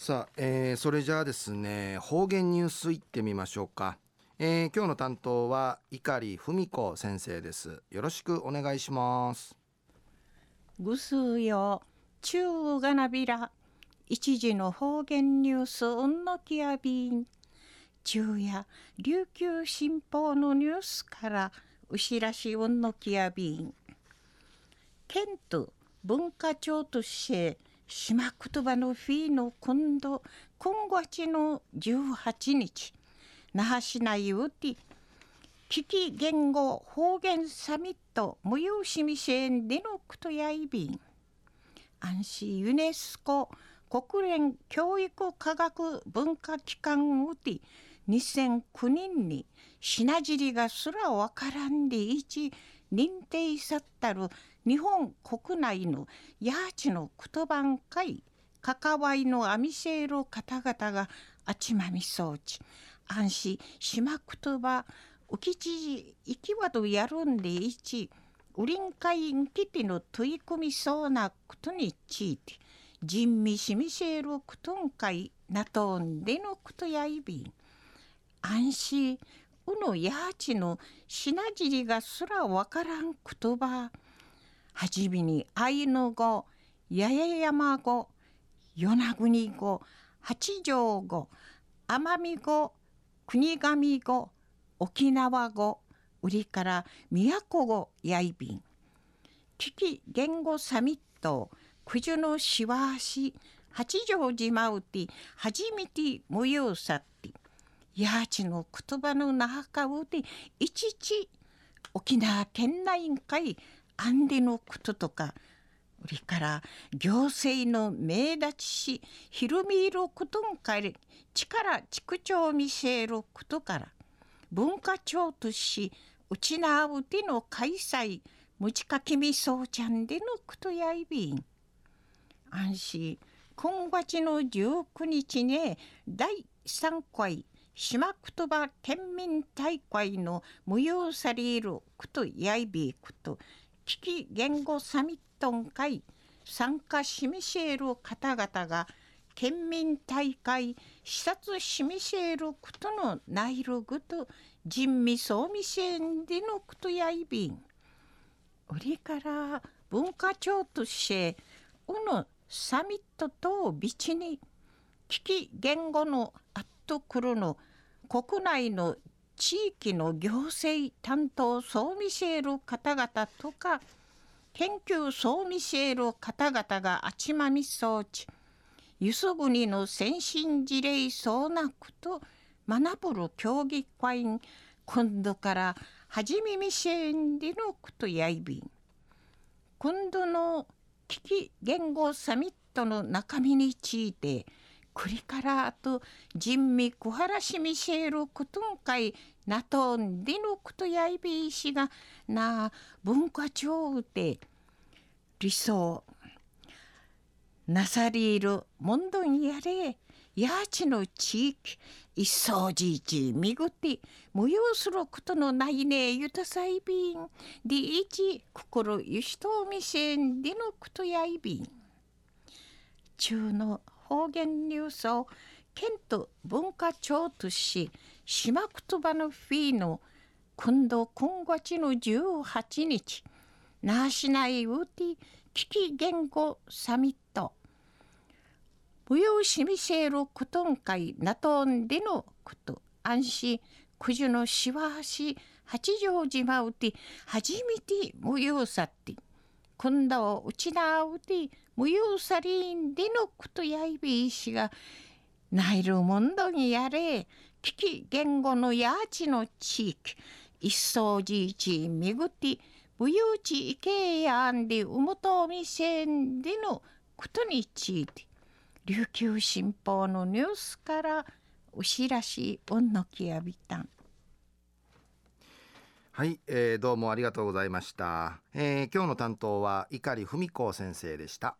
さあ、えー、それじゃあですね方言ニュースいってみましょうか、えー、今日の担当は碇文子先生です。よろしくお願いします。ぐすよ中がなびら一時の方言ニュースうんのきやびん。昼夜琉球新報のニュースからうしらしうんのきやびん。県と文化庁として島言葉のフィーの今度今月の18日那覇市内うて危機言語方言サミット無用しみせんでのくとやいびん。安心ユネスコ国連教育科学文化機関うて2009年に品尻がすらわからんでいち認定さったる日本国内のヤーチの言葉ん会関わいのアミセール方々があちまみそうち。安心島言葉浮き知事行きわどやるんでいちウリン会んきての取り組みそうなことについて人味しみせることんかいなとんでのことやいびん。安心。うのやーちの品尻がすらわからん言葉。はじめにアイヌ語、八重山語、与那国語、八条語、奄美語、国神語、沖縄語、売りから都語やいびん。危機言語サミット、九十のしわし、八丈島うて初めて模様さって、やちの言葉の中うて、いちいち沖縄県内会アンデのこととか売りから行政の名立ちしひるみいることんかり力地区長見せることから文化庁としうちなうての開催むちかきみそうちゃんでのことやいびん。安心。今月の19日ね第3回島言葉県民大会の無用されることやいびこと。危機言語サミットン会参加しみせる方々が県民大会視察しみせることのないるぐと人味そうみせんでのことやいびん。売りから文化庁としてうのサミットとビチに危機言語のあっとくるの国内の地域の行政担当総ミシェル方々とか研究総ミシェル方々があちまみ装置ゆすぐにの先進事例そうなくと学ぶる競技会員今度から初めみせんでのことやいびん。今度の危機言語サミットの中身についてこれからと人味小原しみせることんかいなとんでのことやいびいしがな文化庁うて理想なさりるもんどんやれやちの地域一層じいちみぐって無用することのないねゆたさいびんでいち心ゆしとみせんでのことやいびん中の方言ニュースを県と文化庁とし島言葉のフィーの今度今月の18日那覇市内ウーティ危機言語サミット。無用しみせることんかいなとんでのこと。安心九十のしわはし八丈島うて初めて無用さって。今度うちなうて無用さりんでのことやいびいしがないるもんどにやれ危機言語のやちの地域一層じいちみぐって無用地域けやんでうもとみせんでのことについて琉球新報のニュースからお知らしおんのきやびたんはい、えー、どうもありがとうございました、えー、今日の担当は碇文子先生でした。